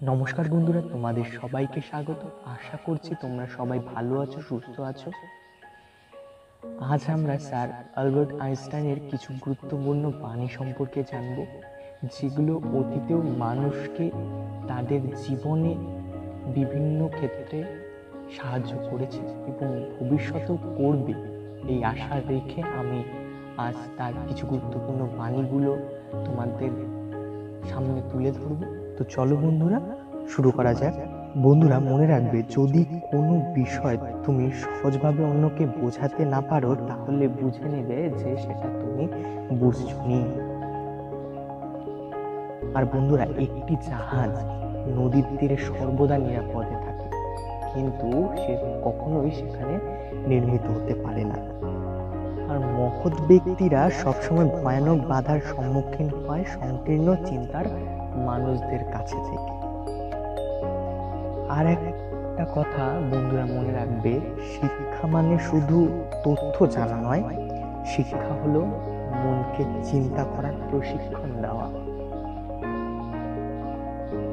নমস্কার বন্ধুরা, তোমাদের সবাইকে স্বাগত। আশা করছি তোমরা সবাই ভালো আছো, সুস্থ আছো। আজ আমরা স্যার আলবার্ট আইনস্টাইনের কিছু গুরুত্বপূর্ণ বাণী সম্পর্কে জানব, যেগুলো অতীতেও মানুষকে তাদের জীবনে বিভিন্ন ক্ষেত্রে সাহায্য করেছে এবং ভবিষ্যতেও করবে এই আশা রেখে আমি আজ তার কিছু গুরুত্বপূর্ণ বাণীগুলো তোমাদের সামনে তুলে ধরব। তো চলো বন্ধুরা, শুরু করা যাক। বন্ধুরা, মনে রাখবে, যদি কোনো বিষয় তুমি সহজভাবে অন্যকে বোঝাতে না পারো, তাহলে বুঝে নেবে যে সেটা তুমি বুঝছনি আর বন্ধুরা, একটি জাহাজ নদীর তীরে সর্বদা নিরাপদে থাকে, কিন্তু সে কখনোই সেখানে নির্মিত হতে পারে না। আর মহৎ ব্যক্তিরা সবসময় ভয়ানক বাধার সম্মুখীন হয়, সংকীর্ণ চিন্তার মানুষদের কাছে থেকে। আর একটা কথা বন্ধুরা মনে রাখবে, শিক্ষা মানে শুধু তথ্য জানা নয়, শিক্ষা হলো মনকে চিন্তা করার প্রশিক্ষণ দেওয়া।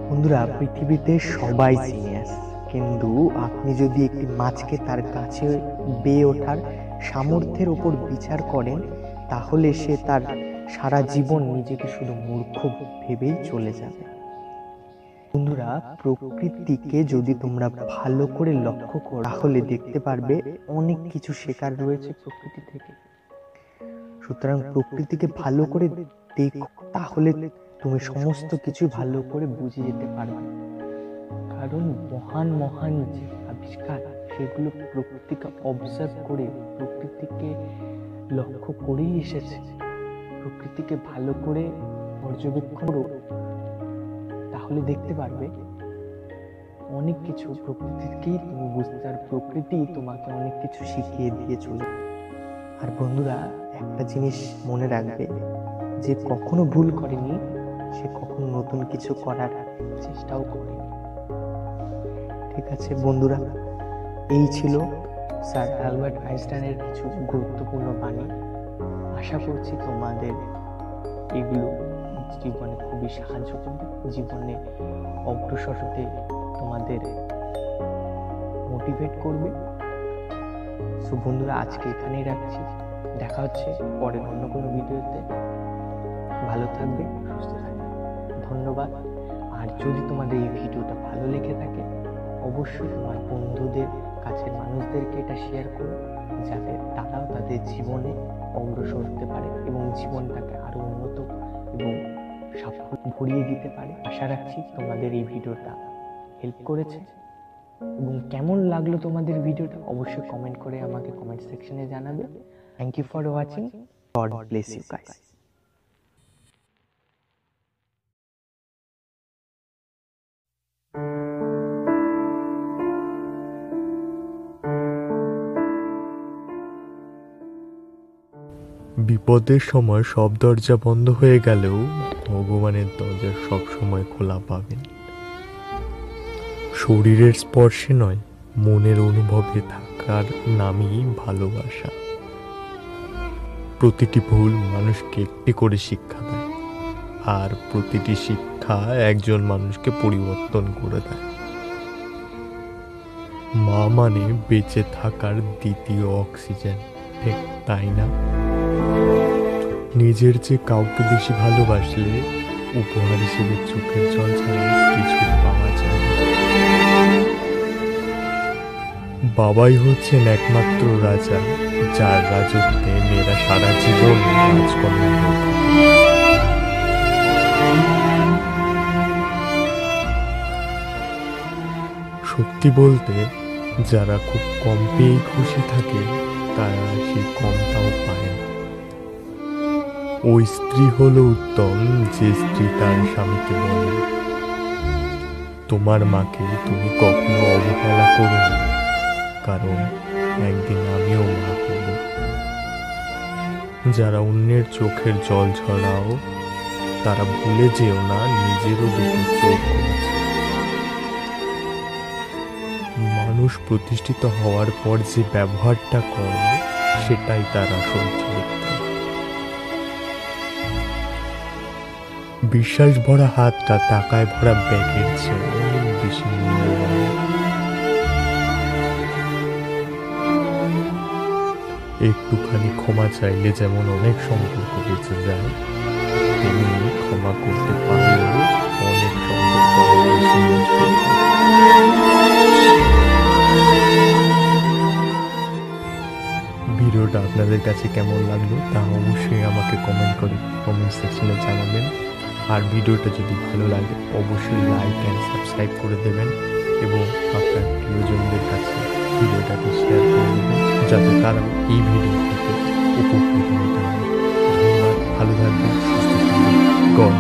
বন্ধুরা, পৃথিবীতে সবাই জিনিয়াস কিন্তু আপনি যদি একটি মাছকে তার কাছে বেয়ে ওঠার সামর্থ্যের উপর বিচার করেন, তাহলে সে তার সারা জীবন নিজেকে শুধু মূর্খ ভেবেই চলে যাবে। বন্ধুরা, প্রকৃতিকে যদি তোমরা ভালো করে লক্ষ্য করো, তাহলে দেখতে পারবে অনেক কিছু শেখার রয়েছে প্রকৃতি থেকে। সুতরাং প্রকৃতিকে ভালো করে দেখো, তাহলে তুমি সমস্ত কিছু ভালো করে বুঝে যেতে পারবে। কারণ মহান মহান যে আবিষ্কার, সেগুলো প্রকৃতিকে অবজার্ভ করে, প্রকৃতিকে লক্ষ্য করেই এসেছে। প্রকৃতিকে ভালো করে পর্যবেক্ষণ করো তাহলে দেখতে পারবে অনেক কিছু প্রকৃতিকেই তুমি বুঝতে আর প্রকৃতি তোমাকে অনেক কিছু শিখিয়ে দিয়ে চলে আর বন্ধুরা, একটা জিনিস মনে রাখবে, যে কখনো ভুল করেনি, সে কখনো নতুন কিছু করার চেষ্টাও করেনি। ঠিক আছে বন্ধুরা, এই ছিল স্যার অ্যালবার্ট আইনস্টাইনের কিছু গুরুত্বপূর্ণ বাণী। আশা করছি তোমাদের এগুলো জীবনে খুবই সাহায্য করবে। জীবনে অগ্রসর হতে তোমাদের মোটিভেট করবে। সো বন্ধুরা, আজকে এখানেই রাখছি। দেখা হচ্ছে পরের অন্য কোনো ভিডিওতে। ভালো থাকবে, সুস্থ থাকবে। ধন্যবাদ। আর যদি তোমাদের এই ভিডিওটা ভালো লেগে থাকে, অবশ্যই তোমার বন্ধুদের, কাছের মানুষদেরকে এটা শেয়ার করো। যাতে তারাও তাদের জীবনে অগ্রসর হতে পারে এবং জীবনটাকে আরও উন্নত এবং সাফল্য ভরিয়ে দিতে পারে। আশা রাখছি তোমাদের এই ভিডিওটা হেল্প করেছে। এবং কেমন লাগল তোমাদের ভিডিওটা অবশ্যই কমেন্ট করে আমাকে কমেন্ট সেকশনে জানাবে। Thank you for watching God bless you guys বিপদের সময় সব দরজা বন্ধ হয়ে গেলেও ভগবানের দরজা সব সময় খোলা পাবেন শরীরের স্পর্শে নয়, মনের অনুভবে থাকার নামই ভালোবাসা। প্রতিটি ভুল মানুষকে একটি করে শিক্ষা দেয়, আর প্রতিটি শিক্ষা একজন মানুষকে পরিবর্তন করে দেয়। মা মানে বেঁচে থাকার দ্বিতীয় অক্সিজেন, ঠিক তাই না? নিজের যে কাউকে বেশি ভালোবাসলে উপহার হিসেবে চোখের জল ছাড়া কিছু পাওয়া যায়। বাবাই হচ্ছেন একমাত্র রাজা, যার রাজত্বে মেয়েরা সারা জীবন হয়ে সত্যি বলতে, যারা খুব কম পেয়েই খুশি থাকে, তারা সেই না ওই স্ত্রী হলো উত্তম, যে স্ত্রী তার স্বামীকে বলে, তোমার মাকে তুমি কখনো অবহেলা করো না, কারণ একদিন আমিও মা হব। যারা অন্যের চোখের জল ঝরাও, তারা ভুলে যেও না নিজেরও দুটো চোখ মানুষ প্রতিষ্ঠিত হওয়ার পর যে ব্যবহারটা করে, সেটাই তার আসল বিশ্বাস ভরা হাতটা টাকায় ভরা ব্যাগের চেয়ে একটুখানি ক্ষমা চাইলে যেমন অনেক সম্পর্ক বেঁচে যায়, তেমনি ক্ষমা করতে পারলেও অনেক সম্পর্ক। ভিডিওটা আপনাদের কাছে কেমন লাগল তা অবশ্যই আমাকে কমেন্ট করে কমেন্ট সেকশনে জানাবেন আর ভিডিওটা যদি ভালো লাগে, অবশ্যই লাইক অ্যান্ড সাবস্ক্রাইব করে দেবেন এবং আপনার প্রিয়জনদের কাছে ভিডিওটাকে শেয়ার করে দেবেন, যাতে তারা এই ভিডিও থেকে উপকৃত হতে পারে। ধন্যবাদ, ভালো থাকবেন, সুস্থ থাকবেন। গড